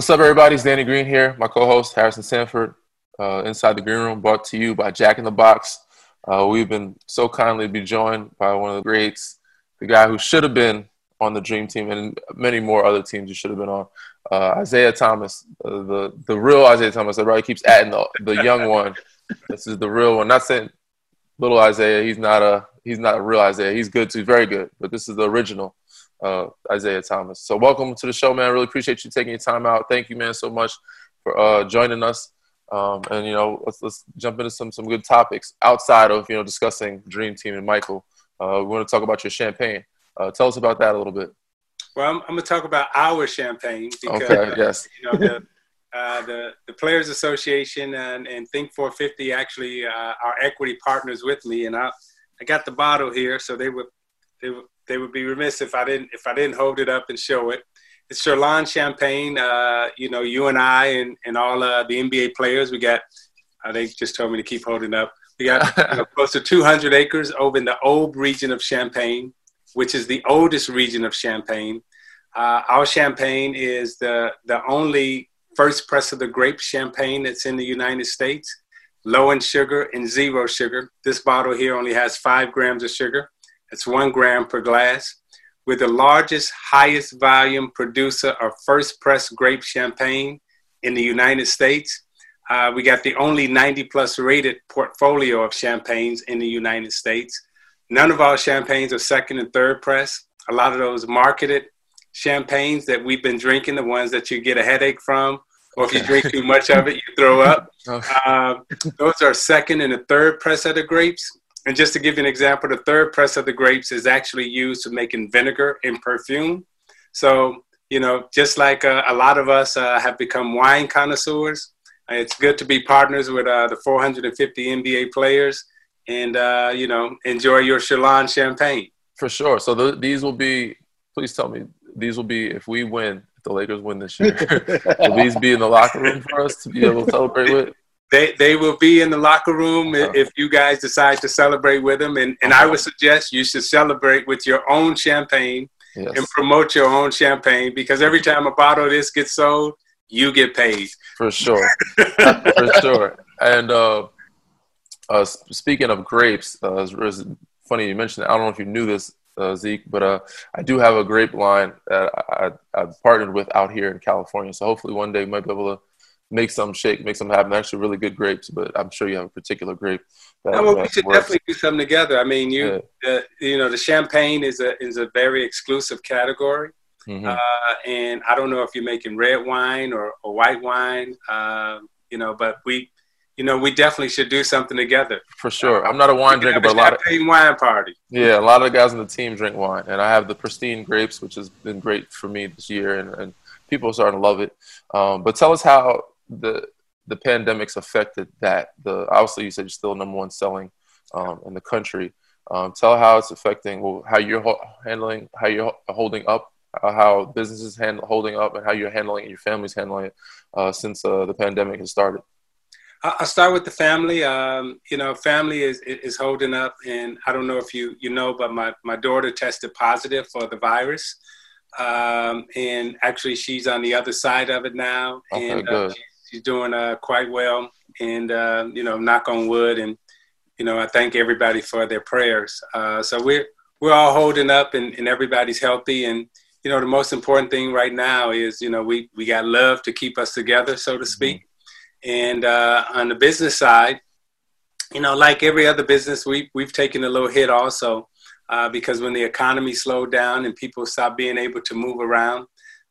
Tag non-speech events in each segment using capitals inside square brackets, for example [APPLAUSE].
What's up, everybody? It's Danny Green here. My co-host Harrison Sanford, uh, inside the green room, brought to you by Jack in the Box. Uh, we've been so kindly to be joined by one of the greats, the guy who should have been on the Dream Team and many more other teams you should have been on. Uh, Isiah Thomas, uh, the the real Isiah Thomas. Everybody keeps adding the, the young one. This is the real one. Not saying little Isaiah, He's not a he's not a real Isaiah. He's good too, very good. But this is the original uh, Isiah Thomas. So welcome to the show, man. I really appreciate you taking your time out. Thank you, man, so much for uh, joining us. Um, and you know, let's let's jump into some some good topics outside of you know discussing Dream Team and Michael. Uh, we want to talk about your champagne. Uh, tell us about that a little bit. Well, I'm, I'm going to talk about our champagne because okay, yes. you know the, uh, the the Players Association and, and Think 450 actually uh, are equity partners with me, and I I got the bottle here, so they were they would they would be remiss if I didn't if I didn't hold it up and show it. It's Cheurlin Champagne. Uh, you know, you and I and, and all uh, the NBA players. We got. Uh, they just told me to keep holding up. We got [LAUGHS] you know, close to 200 acres over in the Aube region of Champagne, which is the oldest region of Champagne. Uh, our champagne is the the only first press of the grape champagne that's in the United States. Low in sugar and zero sugar. This bottle here only has five grams of sugar. It's one gram per glass. We're the largest, highest volume producer of first press grape champagne in the United States. Uh, we got the only 90 plus rated portfolio of champagnes in the United States. None of our champagnes are second and third press. A lot of those marketed champagnes that we've been drinking, the ones that you get a headache from, or if you drink too much of it, you throw up. [LAUGHS] Uh, those are second and a third press of the grapes. And just to give you an example, the third press of the grapes is actually used to making vinegar and perfume. So, you know, just like uh, a lot of us uh, have become wine connoisseurs, uh, it's good to be partners with uh, the 450 NBA players and, uh, you know, enjoy your Cheurlin champagne. For sure. So th- these will be, please tell me, these will be, if we win, if the Lakers win this year, [LAUGHS] will these be in the locker room for us to be able to celebrate with? They they will be in the locker room if you guys decide to celebrate with them. And and I would suggest you should celebrate with your own champagne yes. and promote your own champagne because every time a bottle of this gets sold, you get paid. For sure, [LAUGHS] for sure. And uh, uh, speaking of grapes, uh, it's funny you mentioned. It. I don't know if you knew this, uh, Zeke, but uh, I do have a grape line that I, I, I've partnered with out here in California. So hopefully one day we might be able to make some shake, make some happen. Actually, really good grapes, but I'm sure you have a particular grape. That, no, well, we should works. definitely do something together. I mean, you yeah. uh, you know, the champagne is a is a very exclusive category, mm-hmm. uh, and I don't know if you're making red wine or, or white wine, uh, you know, but we. You know, we definitely should do something together. For sure. I'm not a wine drinker, but a lot of wine party. Yeah, a lot of the guys on the team drink wine, and I have the pristine grapes, which has been great for me this year, and, and people are starting to love it. Um, but tell us how the the pandemic's affected that. The obviously you said you're still number one selling um, in the country. Um, tell how it's affecting well, how you're ho- handling, how you're holding up, uh, how businesses hand holding up, and how you're handling it, your family's handling it uh, since uh, the pandemic has started. I'll start with the family. Um, you know, family is is holding up, and I don't know if you you know, but my my daughter tested positive for the virus, um, and actually she's on the other side of it now, okay, and uh, she's doing uh, quite well. And uh, you know, knock on wood, and you know, I thank everybody for their prayers. Uh, so we're we're all holding up, and, and everybody's healthy. And you know, the most important thing right now is you know we we got love to keep us together, so to speak. Mm-hmm. And uh, on the business side, you know, like every other business, we we've taken a little hit also. Uh, because when the economy slowed down and people stopped being able to move around,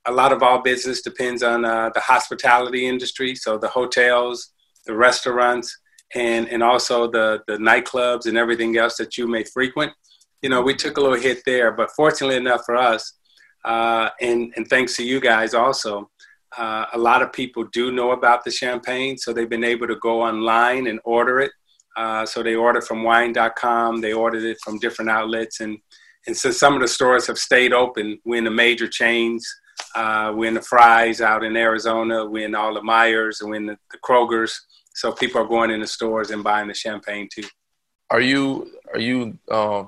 a lot of our business depends on uh, the hospitality industry, so the hotels, the restaurants, and and also the the nightclubs and everything else that you may frequent. You know, we took a little hit there, but fortunately enough for us, uh, and and thanks to you guys also, uh, a lot of people do know about the champagne, so they've been able to go online and order it. Uh, so they ordered from wine.com, they ordered it from different outlets, and and since some of the stores have stayed open, we're in the major chains. Uh, we're in the Fry's out in Arizona. We're in all the and we're in the, the Kroger's. So people are going in the stores and buying the champagne too. Are you are you uh,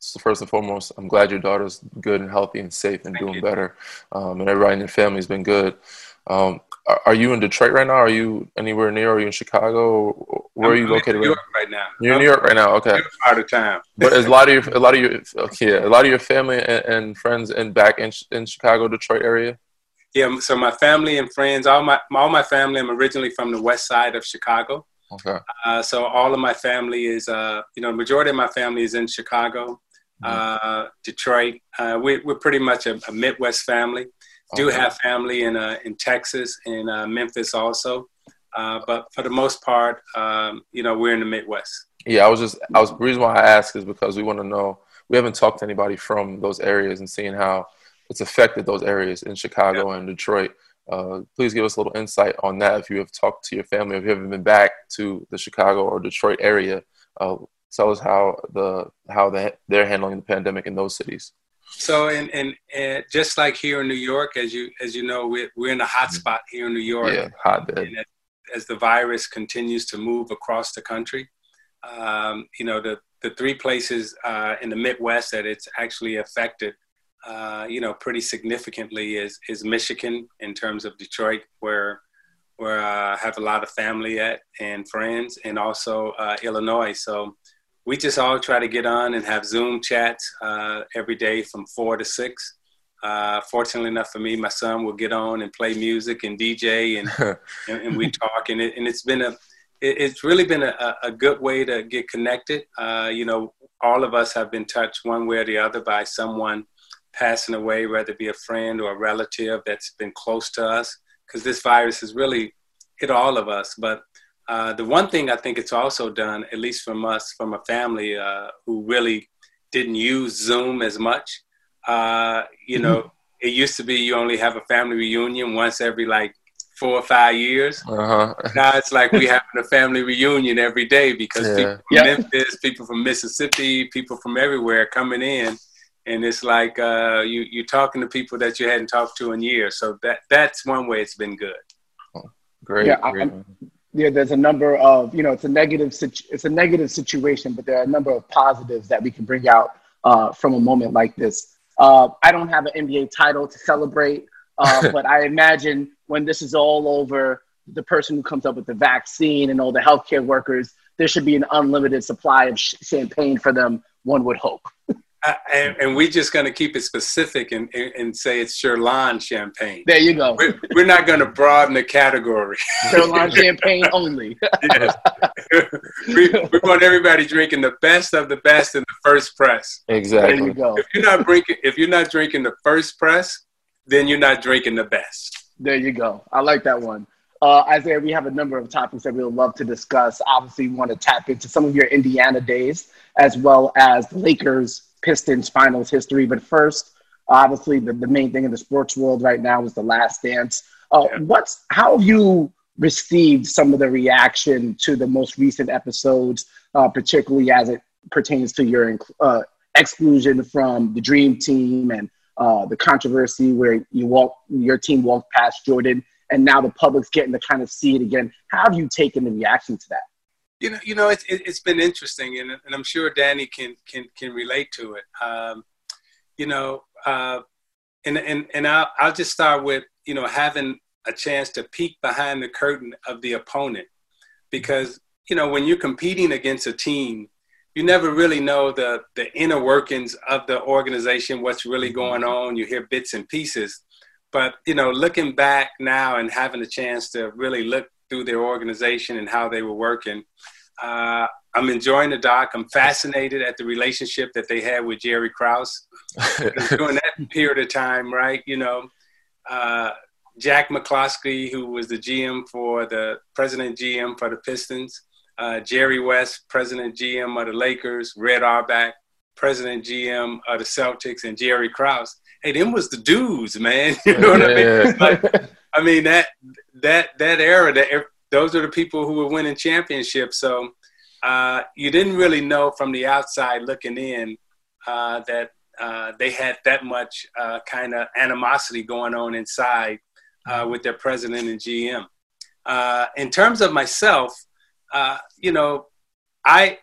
so first and foremost, I'm glad your daughter's good and healthy and safe and Thank doing you. better, um, and everybody in your family's been good. Um, are, are you in Detroit right now? Are you anywhere near? Are you in Chicago? Where are you I'm located? New right York right now. You're in New York right now. Okay, I'm of town. but is a lot of your a lot of your okay, a lot of your family and, and friends in back in in Chicago, Detroit area. Yeah, so my family and friends, all my all my family. I'm originally from the west side of Chicago. Okay. Uh, so all of my family is, uh, you know, the majority of my family is in Chicago, uh, Detroit. Uh, we, we're pretty much a, a Midwest family. Do Okay. have family in uh, in Texas in uh, Memphis also, uh, but for the most part, um, you know, we're in the Midwest. Yeah, I was just I was the reason why I ask is because we want to know we haven't talked to anybody from those areas and seeing how it's affected those areas in Chicago and Detroit. Uh, please give us a little insight on that if you have talked to your family, if you haven't been back to the Chicago or Detroit area. Uh, tell us how the how the, they're handling the pandemic in those cities. So, and, and and just like here in New York, as you as you know, we're we're in a hot spot here in New York. Yeah, hotbed. as, as the virus continues to move across the country, um, you know, the, the three places uh, in the Midwest that it's actually affected, uh, you know, pretty significantly is, is Michigan in terms of Detroit, where, where I have a lot of family at and friends, and also uh, Illinois. So we just all try to get on and have Zoom chats uh, every day from four to six. Uh, fortunately enough for me, my son will get on and play music and DJ and [LAUGHS] and, and we talk. And, it, and it's been a it, it's really been a, a good way to get connected. Uh, you know all of us have been touched one way or the other by someone passing away whether it be a friend or a relative that's been close to us. Because this virus has really hit all of us but uh, the one thing i think it's also done at least from us from a family uh, who really didn't use zoom as much uh, you know it used to be you only have a family reunion once every like four or five years. Uh huh. Now it's like we having a family reunion every day because Yeah. people from Yeah. Memphis, people from Mississippi, people from everywhere coming in, and it's like uh, you you talking to people that you hadn't talked to in years. So that that's one way it's been good. Great. Yeah, I- yeah, there's a number of you know it's a negative situ- it's a negative situation, but there are a number of positives that we can bring out uh, from a moment like this. Uh, I don't have an NBA title to celebrate, uh, [LAUGHS] but I imagine when this is all over, the person who comes up with the vaccine and all the healthcare workers, there should be an unlimited supply of sh- champagne for them. One would hope. Uh, and, and we're just going to keep it specific and, and, and say it's Cheurlin champagne. There you go. We're, we're not going to broaden the category. [LAUGHS] Carolina champagne only. Yes. [LAUGHS] we, we want everybody drinking the best of the best in the first press. Exactly. There you go. If you're not drinking, if you're not drinking the first press, then you're not drinking the best. There you go. I like that one. Uh, Isiah, we have a number of topics that we would love to discuss. Obviously, we want to tap into some of your Indiana days as well as the Lakers Pistons finals history. But first, obviously, the, the main thing in the sports world right now is the last dance. Uh, Yeah. What's how have you received some of the reaction to the most recent episodes, uh, particularly as it pertains to your uh, exclusion from the Dream Team and uh, the controversy where you walk, your team walked past Jordan, and now the public's getting to kind of see it again. How have you taken the reaction to that? You know, you know, it's it, it's been interesting, and, and I'm sure Danny can can can relate to it. Um, you know, uh, and and and I'll I'll just start with you know having a chance to peek behind the curtain of the opponent, because you know when you're competing against a team, you never really know the the inner workings of the organization, what's really going on. You hear bits and pieces, but you know, looking back now and having a chance to really look through their organization and how they were working. Uh, I'm enjoying the doc. I'm fascinated at the relationship that they had with Jerry Krause [LAUGHS] during that period of time, right? You know, uh, Jack McCloskey, who was the GM for the president GM for the Pistons, uh, Jerry West, president GM of the Lakers, Red Auerbach, president GM of the Celtics, and Jerry Krause. Hey, them was the dudes, man. [LAUGHS] You know what I mean? Like, I mean that that that era, that those are the people who were winning championships. So uh, you didn't really know from the outside looking in uh, that uh, they had that much uh, kind of animosity going on inside uh, with their president and GM. Uh, in terms of myself, uh, you know, I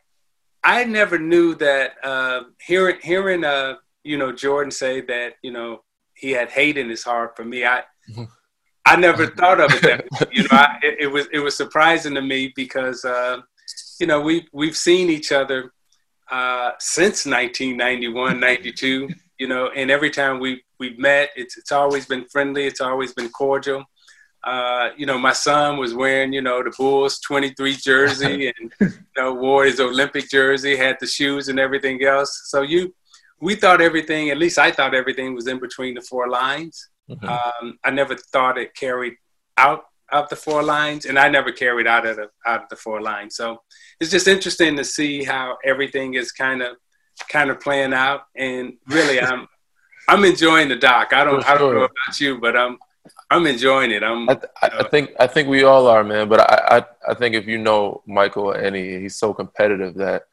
I never knew that uh, hearing hearing uh, you know Jordan say that you know he had hate in his heart for me. I mm-hmm. I never thought of it that way. you know I, it, it, was it was surprising to me because uh, you know we we've seen each other uh, since 1991 92 you know and every time we we've met it's it's always been friendly it's always been cordial uh, you know, my son was wearing, you know, the Bulls 23 jersey [LAUGHS] and, you know, wore his Olympic jersey, had the shoes and everything else. So you, we thought everything, at least I thought everything was in between the four lines. Mm-hmm. Um, I never thought it carried out of the four lines, and I never carried out of the out of the four lines. So it's just interesting to see how everything is kind of kind of playing out. And really, [LAUGHS] I'm I'm enjoying the doc. I don't sure. I don't know about you, but I'm I'm enjoying it. I'm. I, th- I, think I think we all are, man. But I, I I think if you know Michael and he, he's so competitive that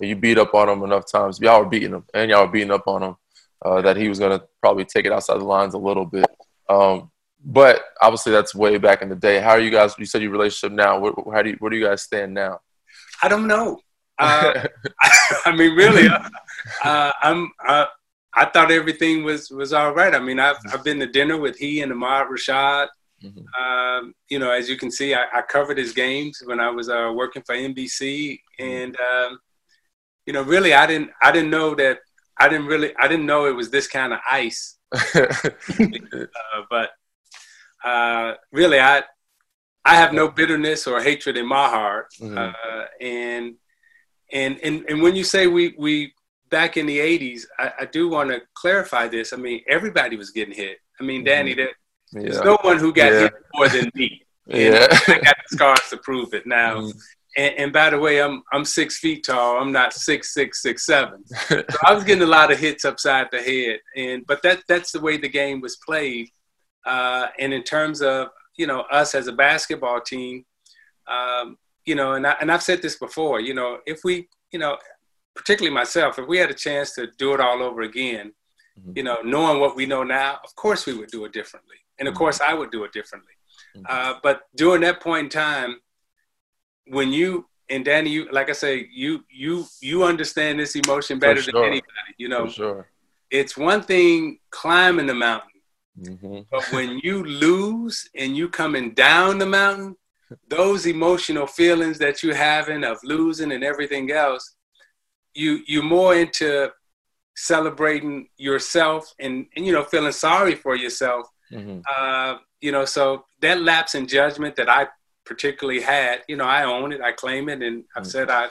you beat up on him enough times. Y'all were beating him, and y'all were beating up on him. Uh, that he was gonna probably take it outside the lines a little bit. Um, but obviously, that's way back in the day. How are you guys? You said your relationship now. Where, how do you, where do you guys stand now? I don't know. Uh, [LAUGHS] [LAUGHS] I mean, really, uh, uh I'm. I thought everything was was all right. I mean, I've I've been to dinner with he and Ahmad Rashad. Mm-hmm. Um, you know, as you can see, I, I covered his games when I was uh, working for NBC, mm-hmm. and um, you know, really, I didn't I didn't know that I didn't really I didn't know it was this kind of ice. [LAUGHS] uh, but uh, really, I I have no bitterness or hatred in my heart, mm-hmm. Uh, and and and and when you say we we back in the 80s, I, I do want to clarify this. I mean, everybody was getting hit. I mean, Danny, mm-hmm. there, there's no one who got yeah. hit more than me. [LAUGHS] yeah. I got the scars to prove it now. Mm-hmm. And, and, by the way, I'm I'm six feet tall. I'm not six six six seven. So I was getting a lot of hits upside the head, and but that that's the way the game was played. Uh, and in terms of you know us as a basketball team, um, you know, and I, and I've said this before. You know, if we you know particularly myself, if we had a chance to do it all over again, mm-hmm. you know, knowing what we know now, of course we would do it differently. And of mm-hmm. course I would do it differently. Mm-hmm. Uh, but during that point in time, when you and Danny, you like I say, you you you understand this emotion better sure. than anybody. You know, sure. it's one thing climbing the mountain, mm-hmm. but when you lose and you coming down the mountain, those emotional feelings that you're having of losing and everything else, you you more into celebrating yourself and, and you know feeling sorry for yourself mm-hmm. uh, you know so that lapse in judgment that i particularly had you know i own it i claim it and i've mm-hmm. said I,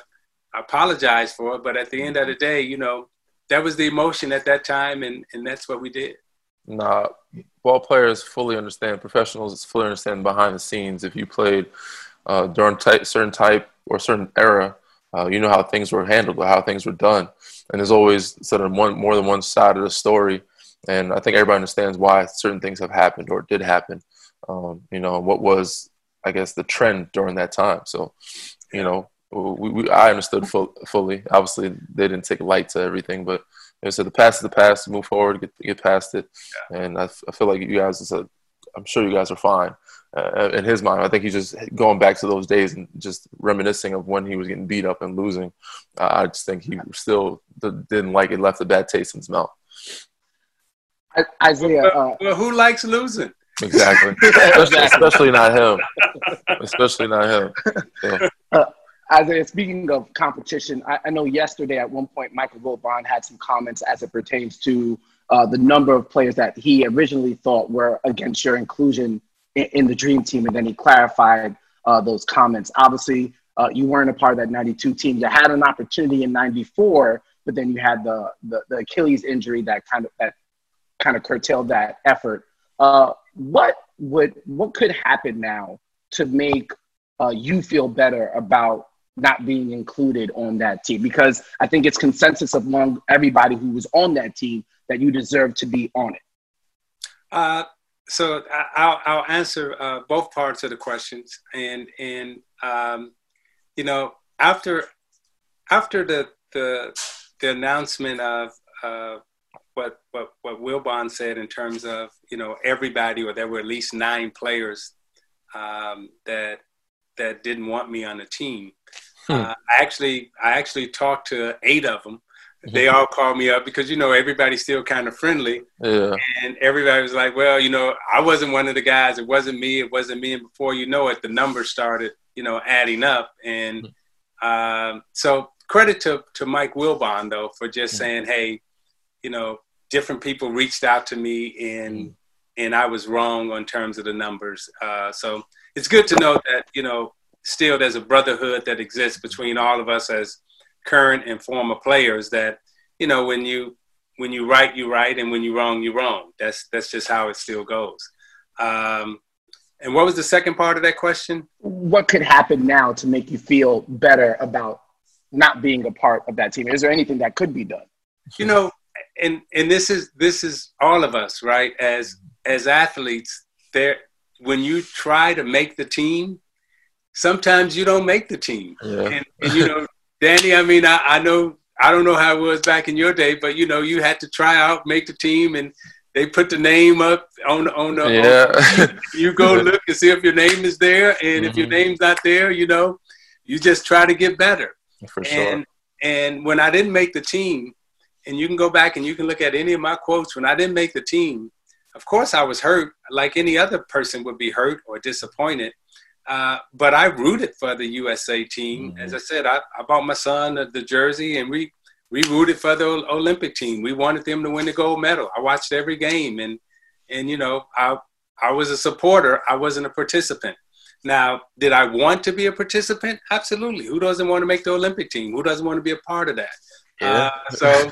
I apologize for it but at the end of the day you know that was the emotion at that time and and that's what we did nah ball players fully understand professionals fully understand behind the scenes if you played uh, during t- certain type or certain era uh, you know how things were handled, or how things were done, and there's always sort of one more than one side of the story. And I think everybody understands why certain things have happened or did happen. Um, you know what was, I guess, the trend during that time. So, you know, we, we, I understood full, fully. Obviously, they didn't take light to everything, but you know, the past is the past. Move forward, get get past it. Yeah. And I, I feel like you guys, is a, I'm sure you guys are fine uh, in his mind. I think he's just going back to those days and just reminiscing of when he was getting beat up and losing. Uh, I just think he still didn't like it, left a bad taste in his mouth. Isiah, uh, well, who likes losing? Exactly. [LAUGHS] especially, especially, not him. Especially not him. Yeah. Uh, Isiah, speaking of competition, I, I, know yesterday at one point Michael Wilbon had some comments as it pertains to uh, the number of players that he originally thought were against your inclusion in, in the dream team, and then he clarified uh, those comments. Obviously, uh, you weren't a part of that 92 team. You had an opportunity in 94, but then you had the, the, the Achilles injury that kind of that kind of curtailed that effort. Uh, what would what could happen now to make uh, you feel better about not being included on that team? Because I think it's consensus among everybody who was on that team that you deserve to be on it. Uh, so I'll, I'll answer uh, both parts of the questions, and and um, you know after after the the the announcement of uh, what what what Wilbon said in terms of you know everybody, or there were at least nine players um, that that didn't want me on the team. Hmm. Uh, I actually I actually talked to eight of them. They all called me up because you know everybody's still kind of friendly. Yeah. And everybody was like, "Well, you know, I wasn't one of the guys. It wasn't me. It wasn't me." And before you know it, the numbers started, you know, adding up. And um, so credit to to Mike Wilbon though for just saying, "Hey, you know, different people reached out to me and and I was wrong on terms of the numbers. Uh, so it's good to know that you know still there's a brotherhood that exists between all of us as current and former players. That you know when you when you right you right and when you wrong you wrong. That's that's just how it still goes. Um, and what was the second part of that question? What could happen now to make you feel better about not being a part of that team? Is there anything that could be done? You know, and and this is this is all of us, right? As as athletes, there when you try to make the team, sometimes you don't make the team. Yeah. And, and, you know, [LAUGHS] Danny, I mean, I, I know I don't know how it was back in your day, but you know, you had to try out, make the team, and they put the name up on on the. Yeah. On, [LAUGHS] you go look and see if your name is there, and mm-hmm. if your mm-hmm. name's not there, you know, you just try to get better. For sure. And and when I didn't make the team, and you can go back and you can look at any of my quotes when I didn't make the team. Of course, I was hurt, like any other person would be hurt or disappointed. Uh, but I rooted for the USA team. Mm-hmm. As I said, I, I bought my son the, the, jersey, and we we rooted for the Olympic team. We wanted them to win the gold medal. I watched every game, and and you know, I I was a supporter. I wasn't a participant. Now, did I want to be a participant? Absolutely. Who doesn't want to make the Olympic team? Who doesn't want to be a part of that? Yeah. Uh, so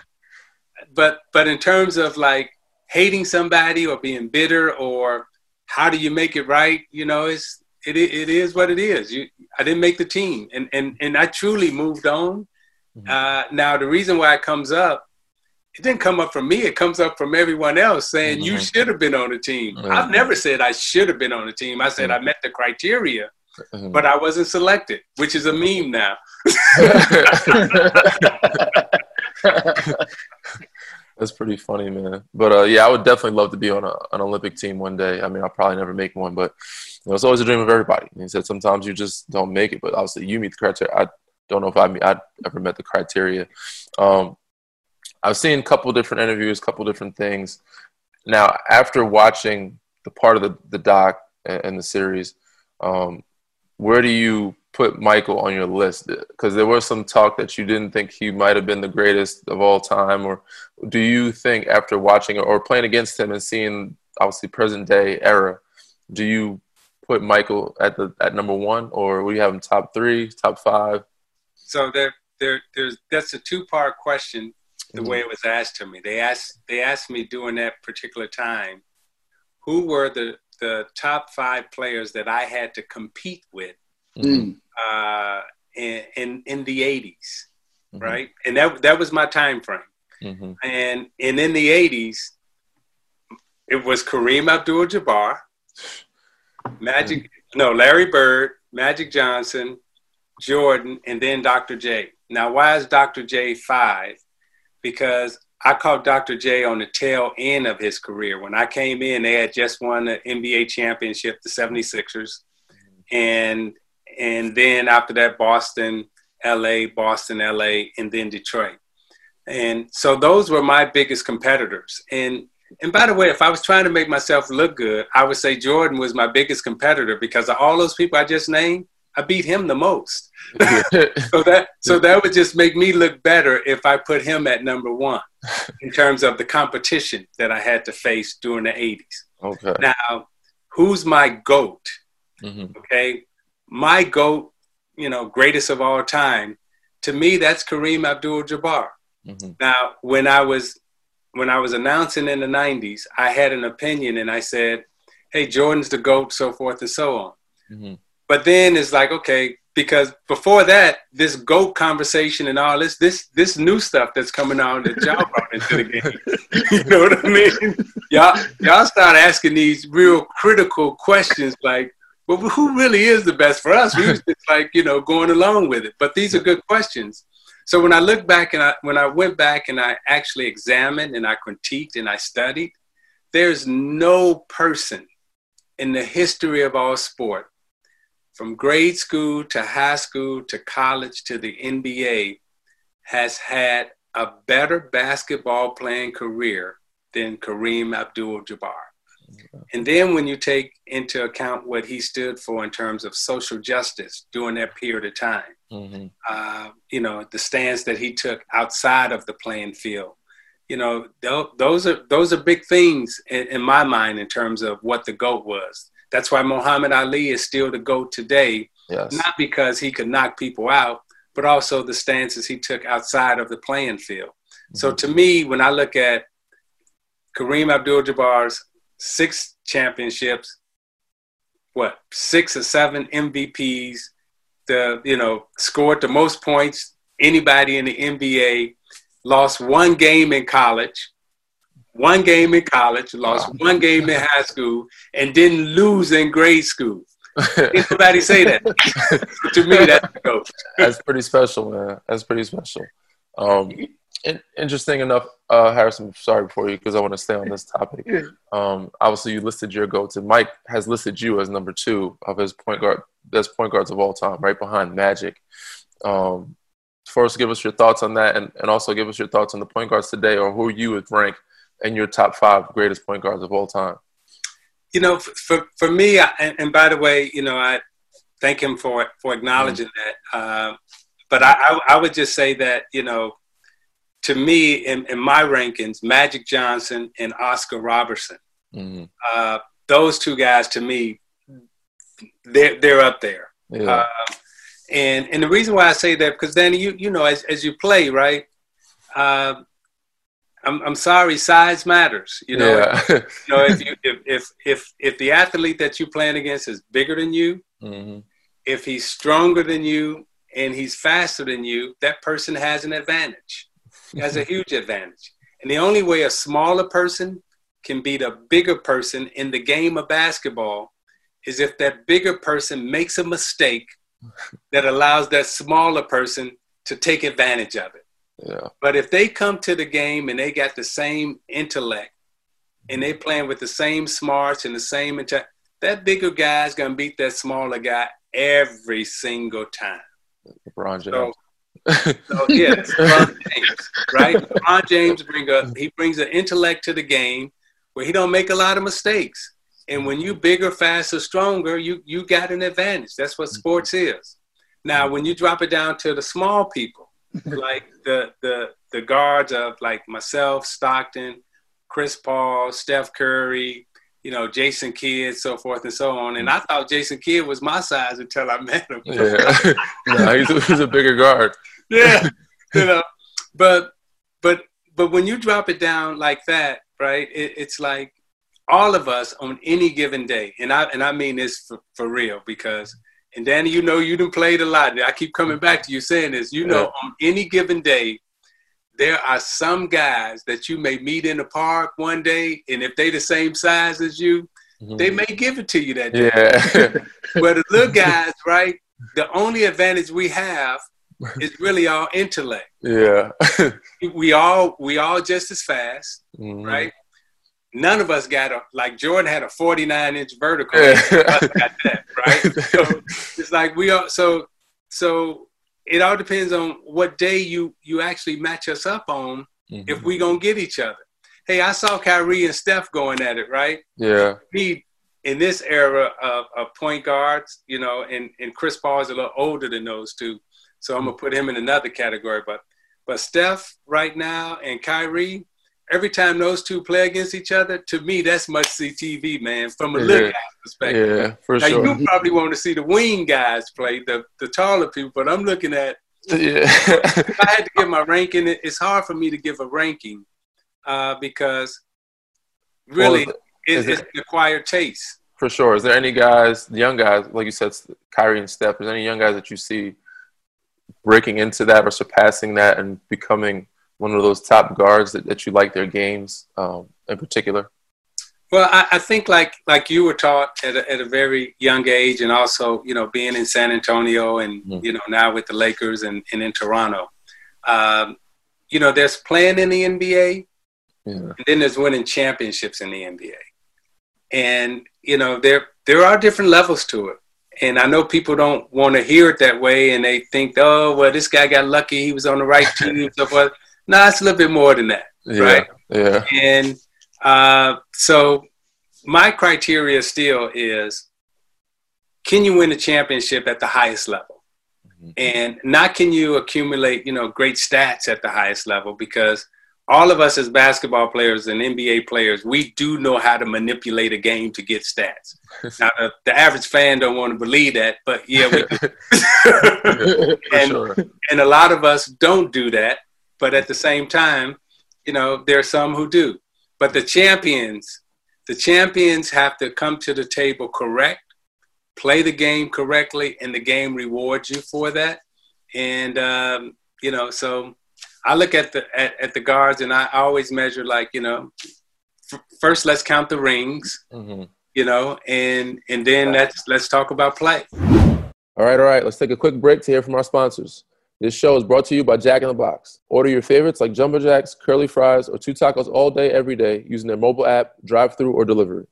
but but in terms of like hating somebody or being bitter or how do you make it right? You know, it's it it is what it is. You I didn't make the team, and and and I truly moved on. Mm-hmm. Uh, now the reason why it comes up, it didn't come up from me. It comes up from everyone else saying mm-hmm. you should have been on the team. Mm-hmm. I've never said I should have been on the team. I said I mm-hmm. met the criteria, mm-hmm. but I wasn't selected, which is a meme now. [LAUGHS] [LAUGHS] [LAUGHS] That's pretty funny, man. But uh, yeah, I would definitely love to be on a, an Olympic team one day. I mean, I'll probably never make one, but you know, it's always a dream of everybody. And he said sometimes you just don't make it, but obviously you meet the criteria. I don't know if I I ever met the criteria. Um, I've seen a couple different interviews, a couple different things. Now, after watching the part of the, the doc and the series, um, where do you put Michael on your list? Because there was some talk that you didn't think he might have been the greatest of all time, or do you think after watching or playing against him and seeing obviously present day era, do you put Michael at the at number one, or we have him top three, top five? So there, there, there's that's a two part question. The mm-hmm. way it was asked to me, they asked they asked me during that particular time, who were the the top five players that I had to compete with mm uh, in, in, in the 80s, mm-hmm. right? And that that was my time frame. Mm-hmm. And and in the 80s, it was Kareem Abdul-Jabbar, Magic, mm-hmm. no Larry Bird, Magic Johnson, Jordan, and then Dr. J. Now, why is Dr. J five? Because I caught Dr. J on the tail end of his career. When I came in, they had just won the NBA championship, the 76ers. And and then after that, Boston, LA, Boston, LA, and then Detroit. And so those were my biggest competitors. And and by the way, if I was trying to make myself look good, I would say Jordan was my biggest competitor because of all those people I just named, I beat him the most. [LAUGHS] so that so that would just make me look better if I put him at number one [LAUGHS] in terms of the competition that I had to face during the 80s. Okay. Now, who's my GOAT? Mm-hmm. Okay my GOAT, you know, greatest of all time, to me, that's Kareem Abdul Jabbar. Mm-hmm. Now, when I was when I was announcing in the 90s, I had an opinion and I said, hey, Jordan's the GOAT, so forth and so on. Mm-hmm. But then it's like, okay, because before that, this GOAT conversation and all this, this this new stuff that's coming on that y'all brought into the game. [LAUGHS] you know what I mean? Y'all, y'all start asking these real critical questions like, well, who really is the best for us? We was [LAUGHS] just like, you know, going along with it. But these are good questions. So when I look back and I, when I went back and I actually examined and I critiqued and I studied, there's no person in the history of our sport from grade school to high school to college to the NBA has had a better basketball playing career than Kareem Abdul Jabbar. And then when you take into account what he stood for in terms of social justice during that period of time, mm-hmm. uh, you know, the stance that he took outside of the playing field, you know, th- those are those are big things in, in, my mind in terms of what the GOAT was. That's why Muhammad Ali is still the GOAT today, yes. not because he could knock people out, but also the stances he took outside of the playing field. Mm-hmm. So to me, when I look at Kareem Abdul-Jabbar's six championships, what six or seven MVPs, the you know scored the most points anybody in the NBA, lost one game in college, one game in college, lost wow. one game in high school, and didn't lose in grade school. Anybody say that? [LAUGHS] to me, that's coach. that's pretty special, man. That's pretty special. Um, in, interesting enough, uh, Harrison. Sorry for you because I want to stay on this topic. Um, obviously, you listed your goats, and Mike has listed you as number two of his point guard, best point guards of all time, right behind Magic. Um, first, give us your thoughts on that, and, and also give us your thoughts on the point guards today, or who you would rank in your top five greatest point guards of all time. You know, for for me, I, and, by the way, you know, I thank him for for acknowledging mm-hmm. that. Uh, but I, I, I would just say that you know to me, in, in, my rankings, Magic Johnson and Oscar Robertson, mm-hmm. uh, those two guys to me, they're they're up there. Yeah. Uh, and and the reason why I say that because then you you know as as you play right, uh, I'm I'm sorry, size matters. You know, yeah. [LAUGHS] you know if you if, if if if the athlete that you're playing against is bigger than you, mm-hmm. if he's stronger than you and he's faster than you, that person has an advantage has a huge advantage. And the only way a smaller person can beat a bigger person in the game of basketball is if that bigger person makes a mistake that allows that smaller person to take advantage of it. Yeah. But if they come to the game and they got the same intellect and they playing with the same smarts and the same intent, that bigger guy is going to beat that smaller guy every single time. LeBron James. So so yeah, [LAUGHS] LeBron James, right? LeBron James bring a he brings an intellect to the game where he don't make a lot of mistakes. And when you bigger, faster, stronger, you you got an advantage. That's what sports is. Now, when you drop it down to the small people, [LAUGHS] like the the the guards of like myself, Stockton, Chris Paul, Steph Curry, you know, Jason Kidd, so forth and so on. And I thought Jason Kidd was my size until I met him. Yeah, [LAUGHS] no, he's, he's a bigger guard. Yeah, [LAUGHS] you know, but but but when you drop it down like that, right? It, it's like all of us on any given day, and I and I mean this for, for real because. And Danny, you know you done played a lot. I keep coming back to you saying this. You know, on any given day, there are some guys that you may meet in the park one day, and if they the same size as you, mm-hmm. they may give it to you that day. Yeah. [LAUGHS] but the little [LAUGHS] guys, right? The only advantage we have [LAUGHS] is really our intellect. Yeah. [LAUGHS] we all we all just as fast, mm-hmm. right? None of us got a like Jordan had a 49 inch vertical. Yeah. got that, right? [LAUGHS] So it's like we are so so it all depends on what day you you actually match us up on mm-hmm. if we gonna get each other. Hey, I saw Kyrie and Steph going at it, right? Yeah. Me in this era of, of point guards, you know, and, and Chris Paul is a little older than those two. So I'm gonna put him in another category. But but Steph right now and Kyrie, every time those two play against each other, to me that's much see TV, man, from a yeah. look perspective. Yeah, for sure. now, sure. You probably want to see the wing guys play, the the taller people, but I'm looking at. [LAUGHS] Yeah. if I had to give my ranking, it's hard for me to give a ranking uh, because really well, it, it's an acquired taste. For sure. Is there any guys, young guys, like you said, Kyrie and Steph, is there any young guys that you see breaking into that or surpassing that and becoming one of those top guards that, that you like their games um, in particular? Well, I, I, think like like you were taught at a, at a very young age, and also you know being in San Antonio, and mm. you know now with the Lakers and, and in Toronto, um, you know there's playing in the NBA, yeah. and then there's winning championships in the NBA, and you know there there are different levels to it, and I know people don't want to hear it that way, and they think, oh, well, this guy got lucky; he was on the right [LAUGHS] team and so forth. No, it's a little bit more than that, Yeah. right? Yeah. And uh, so, my criteria still is: can you win a championship at the highest level? Mhm. And not can you accumulate, you know, great stats at the highest level because all of us as basketball players and NBA players, we do know how to manipulate a game to get stats. [LAUGHS] now, the, the average fan don't want to believe that, but yeah, we [LAUGHS] [LAUGHS] And- sure. and a lot of us don't do that. But at the same time, you know, there are some who do. But the champions, the champions have to come to the table correct, play the game correctly, and the game rewards you for that. And um, you know, so I look at the at, at the guards, and I always measure like you know, f- first let's count the rings, hmm you know, and and then let's let's talk about play. All right, all right. Let's take a quick break to hear from our sponsors. This show is brought to you by Jack in the Box. Order your favorites like Jumbo Jacks, curly fries, or two tacos all day, every day using their mobile app, drive through, or delivery.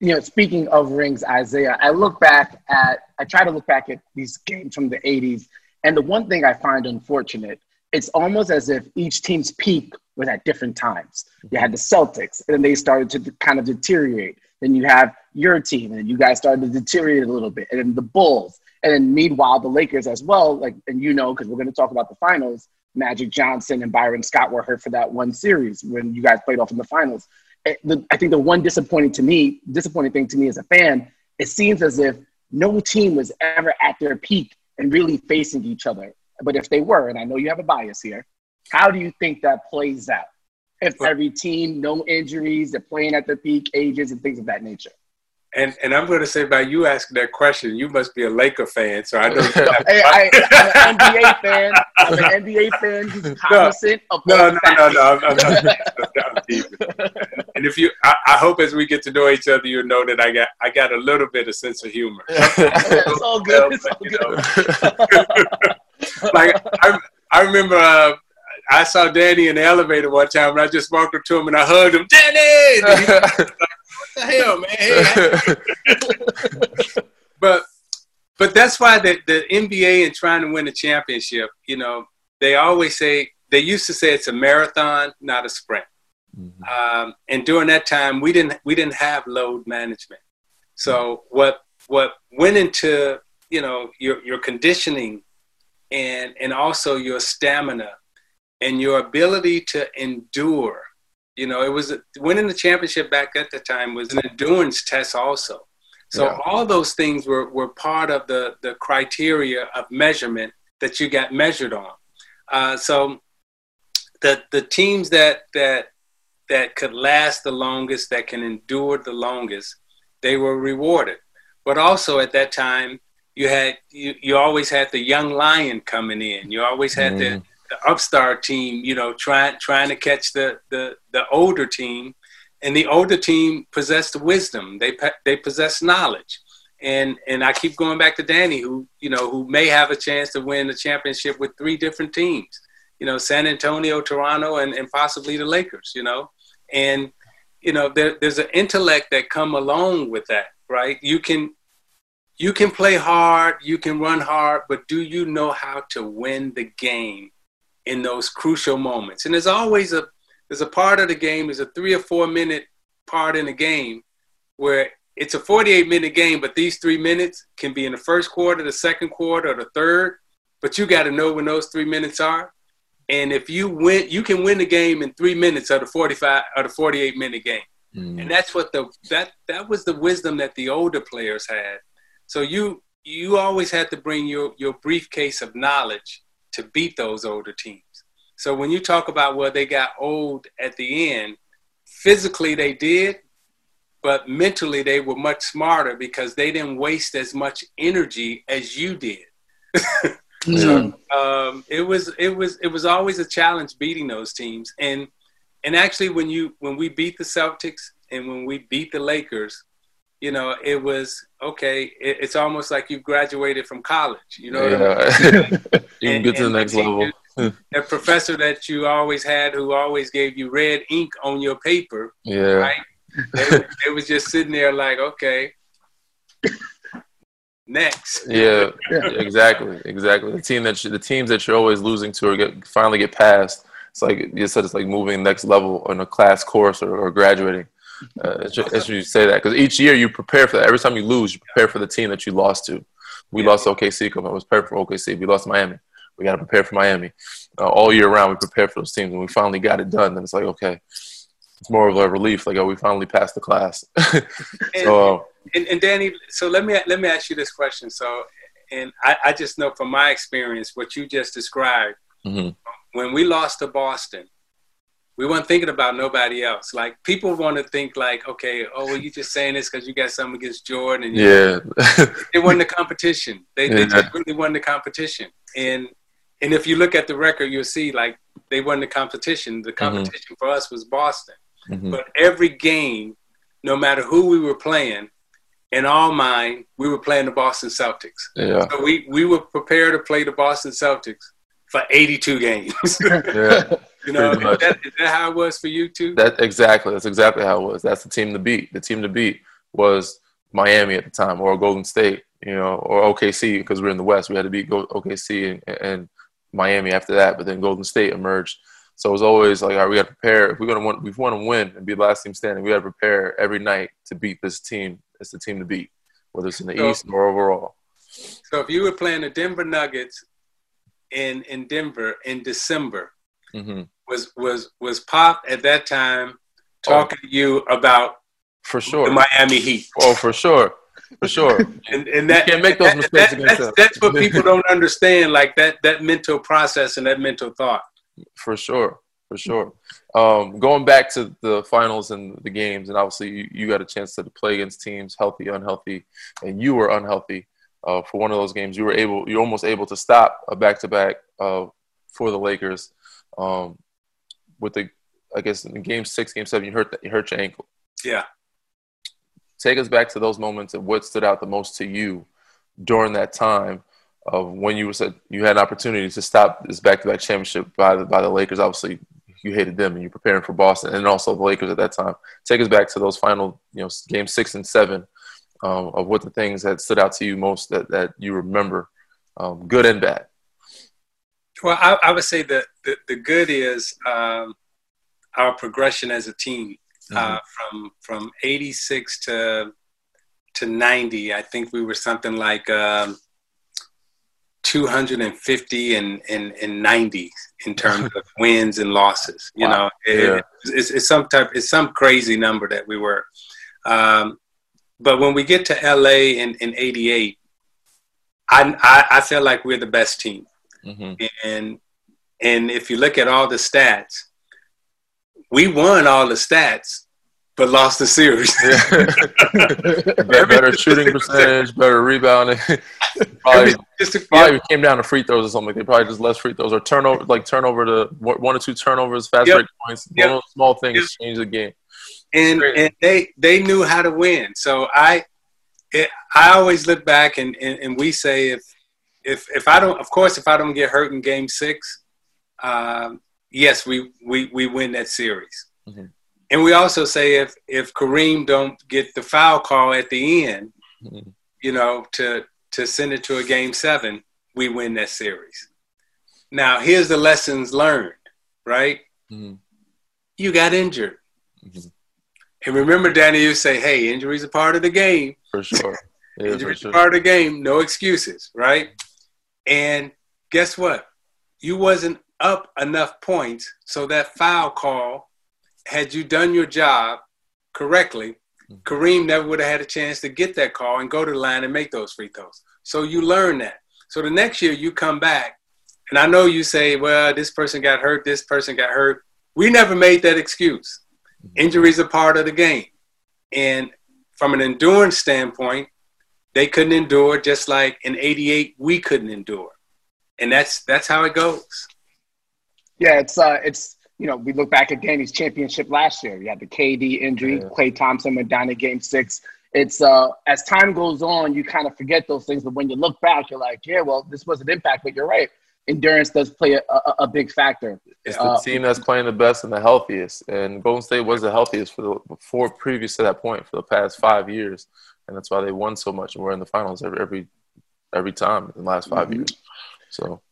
you know, speaking of rings, Isiah, I look back at, I try to look back at these games from the 80s. And the one thing I find unfortunate, it's almost as if each team's peak was at different times. You mhm. had the Celtics, and then they started to kind of deteriorate. Then you have your team, and you guys started to deteriorate a little bit. And then the Bulls. And then meanwhile, the Lakers as well, like, and you know, because we're going to talk about the finals, Magic Johnson and Byron Scott were hurt for that one series when you guys played off in the finals the, I think the one disappointing to me, disappointing thing to me as a fan, it seems as if no team was ever at their peak and really facing each other. But if they were, and I know you have a bias here, how do you think that plays out? If every team, no injuries, they're playing at their peak ages and things of that nature. And and I'm going to say by you asking that question, you must be a Laker fan. So I know. [LAUGHS] Hey, I, I'm an NBA fan. I'm an NBA fan who's cognizant of no, no, no, no. I'm, I'm. I'm and if you, I, I hope as we get to know each other, you know that I got I got a little bit of sense of humor. [LAUGHS] It's all good. It's all good. [LAUGHS] like I, I remember uh, I saw Danny in the elevator one time, and I just walked up to him and I hugged him. Danny, he, what the hell, man? Hey, [LAUGHS] but but that's why the, the NBA and trying to win a championship, you know, they always say they used to say it's a marathon, not a sprint. Um, and during that time, we didn't we didn't have load management. So what what went into you know your your conditioning and and also your stamina and your ability to endure. You know, it was winning the championship back at the time was an endurance test also. So Yeah. all those things were, were part of the, the criteria of measurement that you got measured on. Uh, so the the teams that that that could last the longest, that can endure the longest, they were rewarded. But also at that time, you had you, you always had the young lion coming in. You always had the, Mhm. the upstart team, you know, trying trying to catch the the the older team, and the older team possessed wisdom. They they possess knowledge, and and I keep going back to Danny, who you know who may have a chance to win the championship with three different teams. You know, San Antonio, Toronto, and, and possibly the Lakers. You know, and you know there, there's an intellect that come along with that, right? You can you can play hard, you can run hard, but do you know how to win the game in those crucial moments? And there's always a there's a part of the game, there's a three or four minute part in the game where it's a 48 minute game, but these three minutes can be in the first quarter, the second quarter, or the third. But you got to know when those three minutes are. And if you win, you can win the game in three minutes of the 45 or the 48 minute game. Mhm. And that's what the that that was the wisdom that the older players had. So you you always had to bring your your briefcase of knowledge to beat those older teams. So when you talk about well they got old at the end, physically they did, but mentally they were much smarter because they didn't waste as much energy as you did. [LAUGHS] Mm. um, it was it was it was always a challenge beating those teams and and actually when you when we beat the Celtics and when we beat the Lakers you know it was okay it, it's almost like you've graduated from college you know what I mean? [LAUGHS] you And- get to the next level. that professor that you always had who always gave you red ink on your paper Yeah. right they, they was just sitting there like okay next. Yeah, [LAUGHS] exactly, exactly. The team that you, the teams that you're always losing to or get finally get past. It's like you said, it's like moving next level in a class course or, or graduating. Uh, it's, just, it's you say that because each year you prepare for that. Every time you lose, you prepare for the team that you lost to. We lost OKC OKC. I was prepared for OKC. We lost Miami. We got to prepare for Miami. Uh, all year round, we prepare for those teams. and we finally got it done, then it's like, okay, it's more of a relief. Like, oh, we finally passed the class. [LAUGHS] so, uh, and, and, Danny, so let me let me ask you this question. So, and I, I just know from my experience what you just described. Mm-hmm. When we lost to Boston, we weren't thinking about nobody else. Like people want to think like, okay, oh, well, you just saying this because you got something against Jordan. And yeah, they won the competition. They, yeah. they just really won the competition. And and if you look at the record, you'll see like they won the competition. The mm-hmm. competition mm-hmm. for us was Boston. Mm-hmm. But every game, no matter who we were playing, in our mind, we were playing the Boston Celtics. Yeah. So we, we were prepared to play the Boston Celtics for 82 games. [LAUGHS] yeah. You know, is that, is that how it was for you too? That exactly. That's exactly how it was. That's the team to beat. The team to beat was Miami at the time, or Golden State, you know, or OKC because we're in the West. We had to beat OKC and, and Miami after that, but then Golden State emerged. So it was always like, all right, we got to prepare. If we're gonna want, we want to win and be the last team standing, we got to prepare every night to beat this team. It's the team to beat, whether it's in the so, East or overall. So if you were playing the Denver Nuggets in in Denver in December, mm-hmm. was was was Pop at that time talking oh. to you about for sure the Miami Heat? Oh, for sure for sure. [LAUGHS] and, and that you can't make those mistakes. That, that's, that's, what [LAUGHS] people don't understand, like that that mental process and that mental thought. For sure, for sure. Um, going back to the finals and the games, and obviously you, you, got a chance to play against teams, healthy, unhealthy, and you were unhealthy uh, for one of those games. You were able, you're almost able to stop a back to back for the Lakers. Um, with the, I guess in game six, game seven, you hurt you hurt your ankle. Yeah take us back to those moments of what stood out the most to you during that time of when you said you had an opportunity to stop this back-to-back championship by the by the Lakers. Obviously, you hated them, and you're preparing for Boston, and also the Lakers at that time. Take us back to those final, you know, game six and seven um, of what the things that stood out to you most that that you remember, um, good and bad. Well, I, I would say that the, the good is um, our progression as a team mm-hmm. uh, from from 86 to to 90 i think we were something like um, 250 and, and, and 90 in terms [LAUGHS] of wins and losses you wow. know it, yeah. it's, it's some type it's some crazy number that we were um, but when we get to la in, in 88 I, I, I feel like we're the best team mm-hmm. and and if you look at all the stats we won all the stats, but lost the series. [LAUGHS] better, better shooting percentage, better rebounding. [LAUGHS] probably, just to, probably yeah. came down to free throws or something. They probably just less free throws or turnover, like turnover to one or two turnovers, fast yep. break points. Yep. One of those small things yep. change the game. And and they they knew how to win. So I it, I always look back and, and, and we say if if if I don't, of course, if I don't get hurt in Game Six, um, yes, we, we, we win that series. Mm-hmm. And we also say if if Kareem don't get the foul call at the end, mm-hmm. you know, to to send it to a game seven, we win that series. Now here's the lessons learned, right? Mm-hmm. You got injured. Mm-hmm. And remember, Danny, you say, hey, injuries are part of the game. For sure. [LAUGHS] Yeah, injuries sure. are part of the game, no excuses, right? And guess what? You wasn't up enough points so that foul call, had you done your job correctly, mm-hmm. Kareem never would have had a chance to get that call and go to the line and make those free throws. So you learn that. So the next year you come back, and I know you say, well, this person got hurt, this person got hurt. We never made that excuse. Mm-hmm. Injuries are part of the game. And from an endurance standpoint, they couldn't endure just like in 88 we couldn't endure. And that's that's how it goes. Yeah, it's uh, it's you know we look back at Danny's championship last year. You had the KD injury. Yeah. Klay Thompson went down in Game Six. It's uh, as time goes on, you kind of forget those things. But when you look back, you're like, yeah, well, this was an impact. But you're right, endurance does play a, a, a big factor. It's the uh, team that's playing the best and the healthiest, and Golden State was the healthiest for the four previous to that point for the past five years, and that's why they won so much and we're in the finals every every every time in the last 5 mm-hmm. years. So,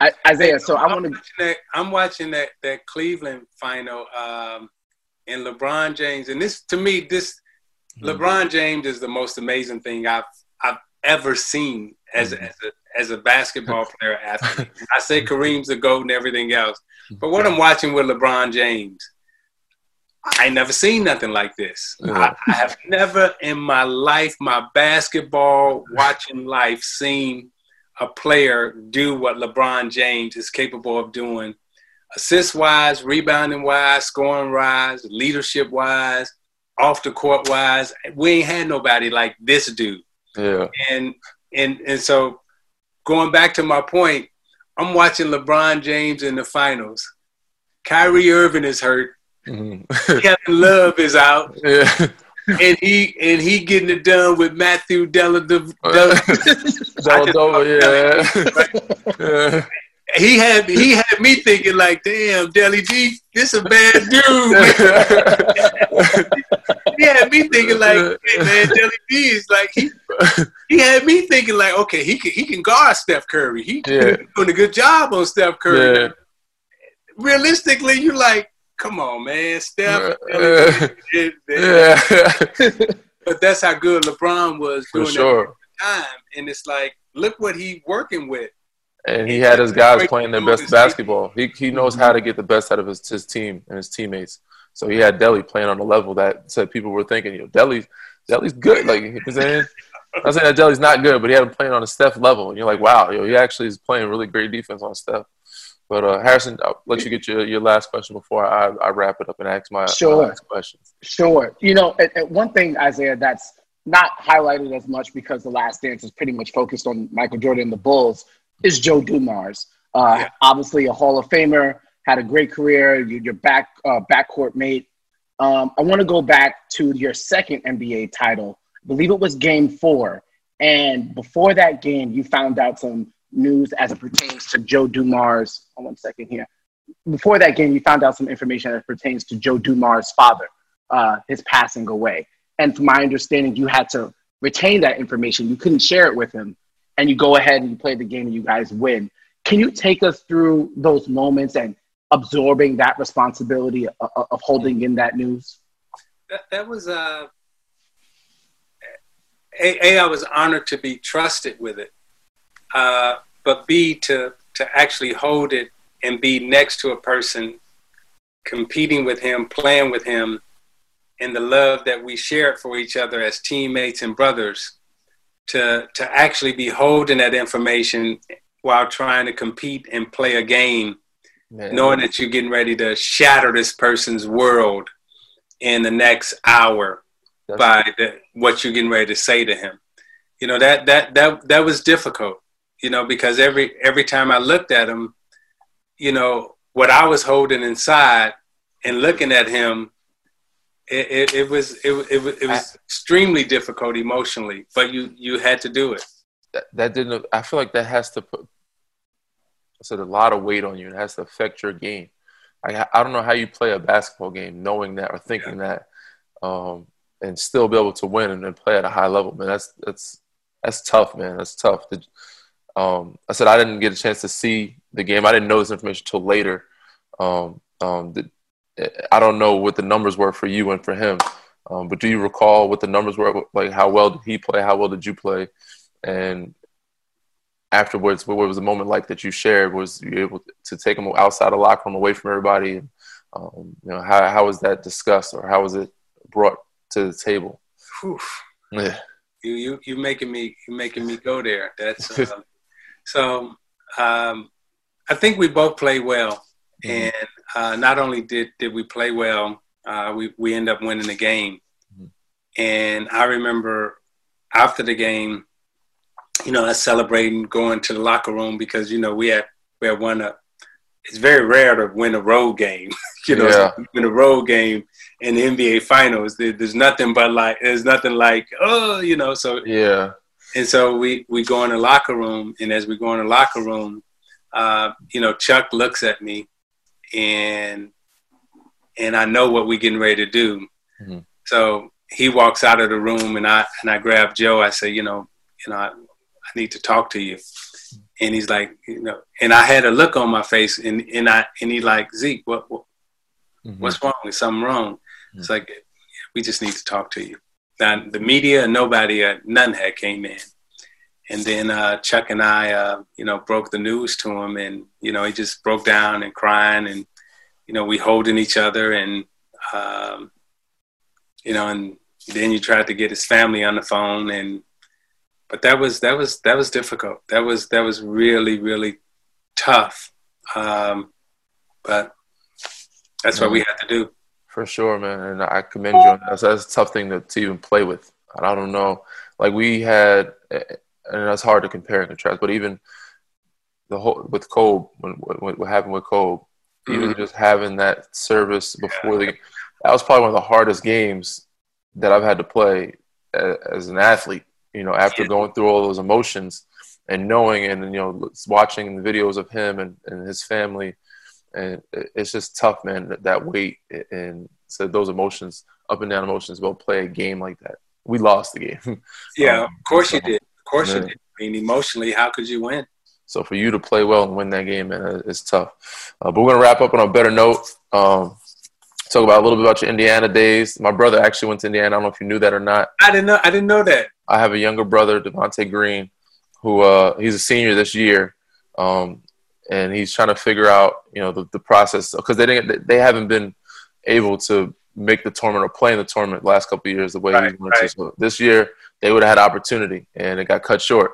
I, Isiah, so I want to. I'm watching that that Cleveland final, um, and LeBron James, and this to me, this mm-hmm. LeBron James is the most amazing thing I've I've ever seen as mm-hmm. as a as a basketball [LAUGHS] player athlete. I say Kareem's the goat and everything else, but what I'm watching with LeBron James, I never seen nothing like this. Yeah. I, I, have never in my life, my basketball watching life, seen a player do what LeBron James is capable of doing, assist wise, rebounding wise, scoring wise, leadership wise, off the court wise. We ain't had nobody like this dude. Yeah. And and and so going back to my point, I'm watching LeBron James in the finals. Kyrie Irving is hurt. Mm-hmm. [LAUGHS] Kevin Love is out. Yeah. And he and he getting it done with Matthew Della Della [LAUGHS] yeah. yeah. He had he had me thinking like, damn, Deli D, this a bad dude. [LAUGHS] he had me thinking like, hey man, Deli D is like he he had me thinking like, okay, he can he can guard Steph Curry. He yeah. doing a good job on Steph Curry. Yeah. Realistically, you like, come on, man, Steph. Uh, [LAUGHS] yeah. but that's how good LeBron was doing For sure. time, and it's like, look what he working with. And he had his guys playing their best basketball. He he knows how to get the best out of his, his team and his teammates. So he had Deli playing on a level that said people were thinking, you know, Deli, Deli's good. Like you know I'm saying, I'm saying that Deli's not good, but he had him playing on a Steph level. And you're like, wow, yo, he actually is playing really great defense on Steph. But uh, Harrison, I'll let you get your, your last question before I, I wrap it up and ask my, sure. my questions. Sure. You know, and, and one thing, Isiah, that's not highlighted as much because The Last Dance is pretty much focused on Michael Jordan and the Bulls is Joe Dumars. Uh, yeah. Obviously, a Hall of Famer, had a great career. Your back uh, backcourt mate. Um, I want to go back to your second NBA title. I believe it was Game Four, and before that game, you found out some news as it pertains to Joe Dumars. Hold one second here. Before that game, you found out some information that pertains to Joe Dumars' father, uh, his passing away. And from my understanding, you had to retain that information. You couldn't share it with him. And you go ahead and you play the game and you guys win. Can you take us through those moments and absorbing that responsibility of, of holding in that news? That, that was uh, a, a. I was honored to be trusted with it uh, but B to to actually hold it and be next to a person, competing with him, playing with him, and the love that we share for each other as teammates and brothers, to to actually be holding that information while trying to compete and play a game, Man. knowing that you're getting ready to shatter this person's world in the next hour That's by the, what you're getting ready to say to him. You know that that that that was difficult you know, because every every time I looked at him, you know, what I was holding inside and looking at him, it, it, it was it, it, it was extremely difficult emotionally, but you you had to do it. That, that didn't. I feel like that has to put. I said a lot of weight on you. It has to affect your game. I I don't know how you play a basketball game knowing that or thinking yeah. that, um, and still be able to win and, and play at a high level. Man, that's that's that's tough, man. That's tough. To, um, I said I didn't get a chance to see the game. I didn't know this information until later. Um, um, the, I don't know what the numbers were for you and for him, um, but do you recall what the numbers were? Like how well did he play? How well did you play? And afterwards, what was the moment like that you shared? Was you able to take him outside the locker room, away from everybody? And, um, you know, how how was that discussed, or how was it brought to the table? Yeah. You you you making me you making me go there. That's uh, [LAUGHS] so um, I think we both played well, mm-hmm. and uh, not only did did we play well, uh, we we end up winning the game. Mm-hmm. And I remember after the game, you know, us celebrating, going to the locker room because you know we had we had won a. It's very rare to win a road game, [LAUGHS] you know, yeah. win a road game in the NBA Finals. There's nothing but like there's nothing like oh, you know. So yeah, and so we we go in the locker room, and as we go in the locker room, uh, you know, Chuck looks at me, and and I know what we're getting ready to do. Mm-hmm. So he walks out of the room, and I and I grab Joe. I say, you know, you know, I, I need to talk to you. And he's like, you know, and I had a look on my face, and and I and he like Zeke, what, what mm-hmm. what's wrong? Is something wrong? Mm-hmm. It's like we just need to talk to you. The media, nobody, uh, none had came in, and then uh, Chuck and I, uh, you know, broke the news to him, and you know, he just broke down and crying, and you know, we holding each other, and um, you know, and then you tried to get his family on the phone, and but that was that was that was difficult. That was that was really really tough. Um, but that's what we had to do. For sure, man, and I commend you on that. That's a tough thing to, to even play with. I don't know, like we had, and that's hard to compare and contrast. But even the whole with Kobe, when, when what happened with Kobe, mm-hmm. even just having that service before yeah. the, game, that was probably one of the hardest games that I've had to play as, as an athlete you know, after going through all those emotions and knowing and, you know, watching the videos of him and, and his family. And it's just tough, man, that, that weight and so those emotions, up and down emotions, will play a game like that. We lost the game. [LAUGHS] yeah, um, of course so, you did. Of course man. you did. I mean, emotionally, how could you win? So for you to play well and win that game, man, it's tough. Uh, but we're gonna wrap up on a better note. Um, talk about a little bit about your Indiana days. My brother actually went to Indiana. I don't know if you knew that or not. I didn't know. I didn't know that. I have a younger brother, Devonte Green, who uh, he's a senior this year, um, and he's trying to figure out you know the, the process because they didn't they haven't been able to make the tournament or play in the tournament the last couple years the way right, he went right. to. So this year they would have had opportunity and it got cut short.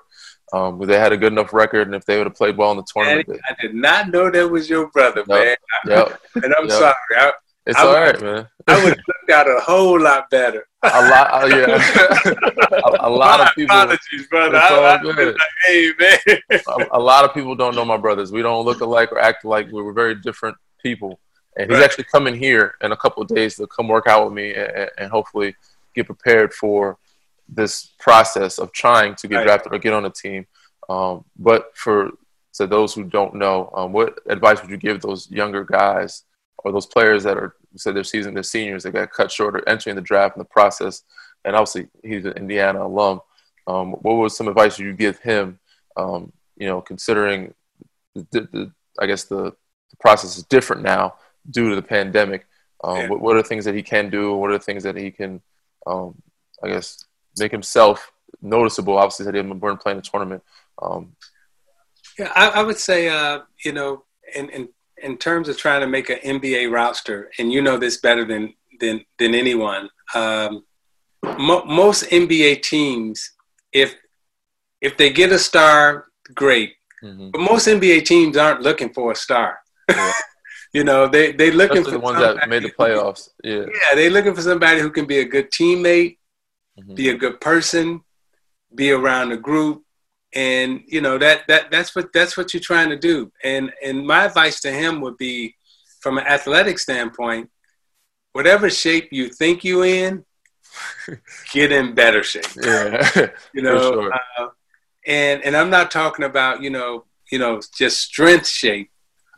Um, they had a good enough record, and if they would have played well in the tournament, I did not know that was your brother, man. Yep. [LAUGHS] and I'm yep. sorry. I, it's I all right, man. I would have got a whole lot better. A lot, uh, yeah. [LAUGHS] a, a, lot of people. Apologies, brother. I, like, hey, a, a, lot of people don't know my brothers. We don't look alike or act alike. We were very different people. And he's actually coming here in a couple of days to come work out with me and, and, hopefully get prepared for this process of trying to get right. drafted or get on a team. Um, but for to those who don't know, um, what advice would you give those younger guys or those players that are said their season, their seniors, they got cut short or entering the draft in the process. And obviously, he's an Indiana alum. Um, what was some advice you give him? Um, you know, considering the, the, I guess the, the, process is different now due to the pandemic. Um, yeah. what, what, are the things that he can do? What are the things that he can, um, I guess, make himself noticeable? Obviously, that he didn't burn playing the tournament. Um, yeah, I, I, would say, uh, you know, and, and in terms of trying to make an NBA roster, and you know this better than than than anyone. Um, mo- most NBA teams, if if they get a star, great. Mm-hmm. But most NBA teams aren't looking for a star. Yeah. [LAUGHS] you know, they they looking Especially for the ones that made the playoffs. Yeah, yeah, they looking for somebody who can be a good teammate, mm-hmm. be a good person, be around the group, and you know that that that's what that's what you're trying to do. And and my advice to him would be from an athletic standpoint whatever shape you think you in [LAUGHS] get in better shape. Yeah [LAUGHS] you know sure. uh, and and i'm not talking about you know you know just strength shape.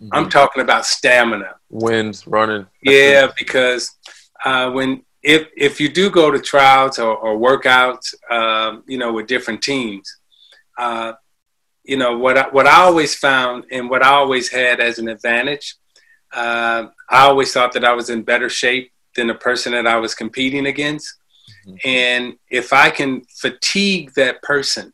Mm-hmm. i'm talking about stamina. Wins running. Yeah because uh, when if if you do go to trials or, or workouts um, you know with different teams uh, you know what I, what I always found and what I always had as an advantage. Uh, I always thought that I was in better shape than the person that I was competing against, mm-hmm. and if I can fatigue that person,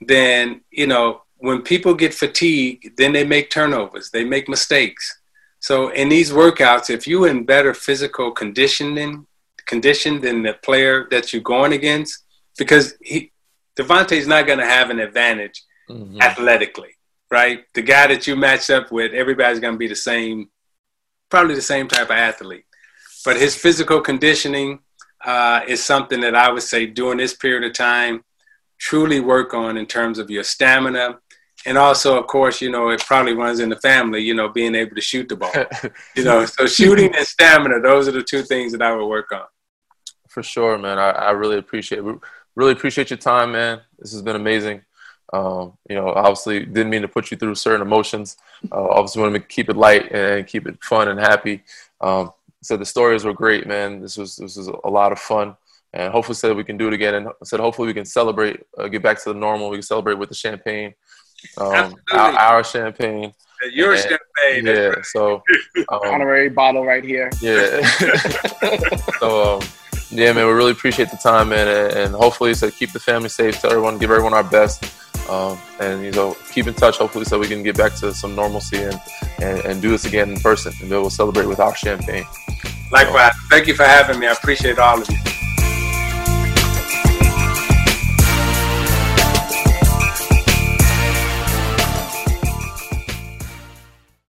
then you know when people get fatigued, then they make turnovers, they make mistakes. So in these workouts, if you're in better physical conditioning condition than the player that you're going against, because he, Devonte's not going to have an advantage mm-hmm. athletically, right? The guy that you match up with, everybody's going to be the same, probably the same type of athlete. But his physical conditioning uh, is something that I would say during this period of time, truly work on in terms of your stamina. And also, of course, you know, it probably runs in the family, you know, being able to shoot the ball. [LAUGHS] you know, so shooting and stamina, those are the two things that I would work on. For sure, man. I, I really appreciate it really appreciate your time, man. This has been amazing. Um, you know, obviously didn't mean to put you through certain emotions. Uh, obviously wanted to keep it light and keep it fun and happy. Um, so the stories were great, man. This was this was a lot of fun. and hopefully said we can do it again. And said hopefully we can celebrate, uh, get back to the normal. We can celebrate with the champagne, um, our, our, champagne. Your and, champagne. Yeah. Right. So [LAUGHS] um, honorary bottle right here. Yeah. [LAUGHS] so. Yeah, man, we really appreciate the time, man, and, hopefully, so keep the family safe. Tell everyone, give everyone our best, um, and you know, keep in touch. Hopefully, so we can get back to some normalcy and, and, and do this again in person, and we'll celebrate with our champagne. Likewise. So, Thank you for having me. I appreciate all of you.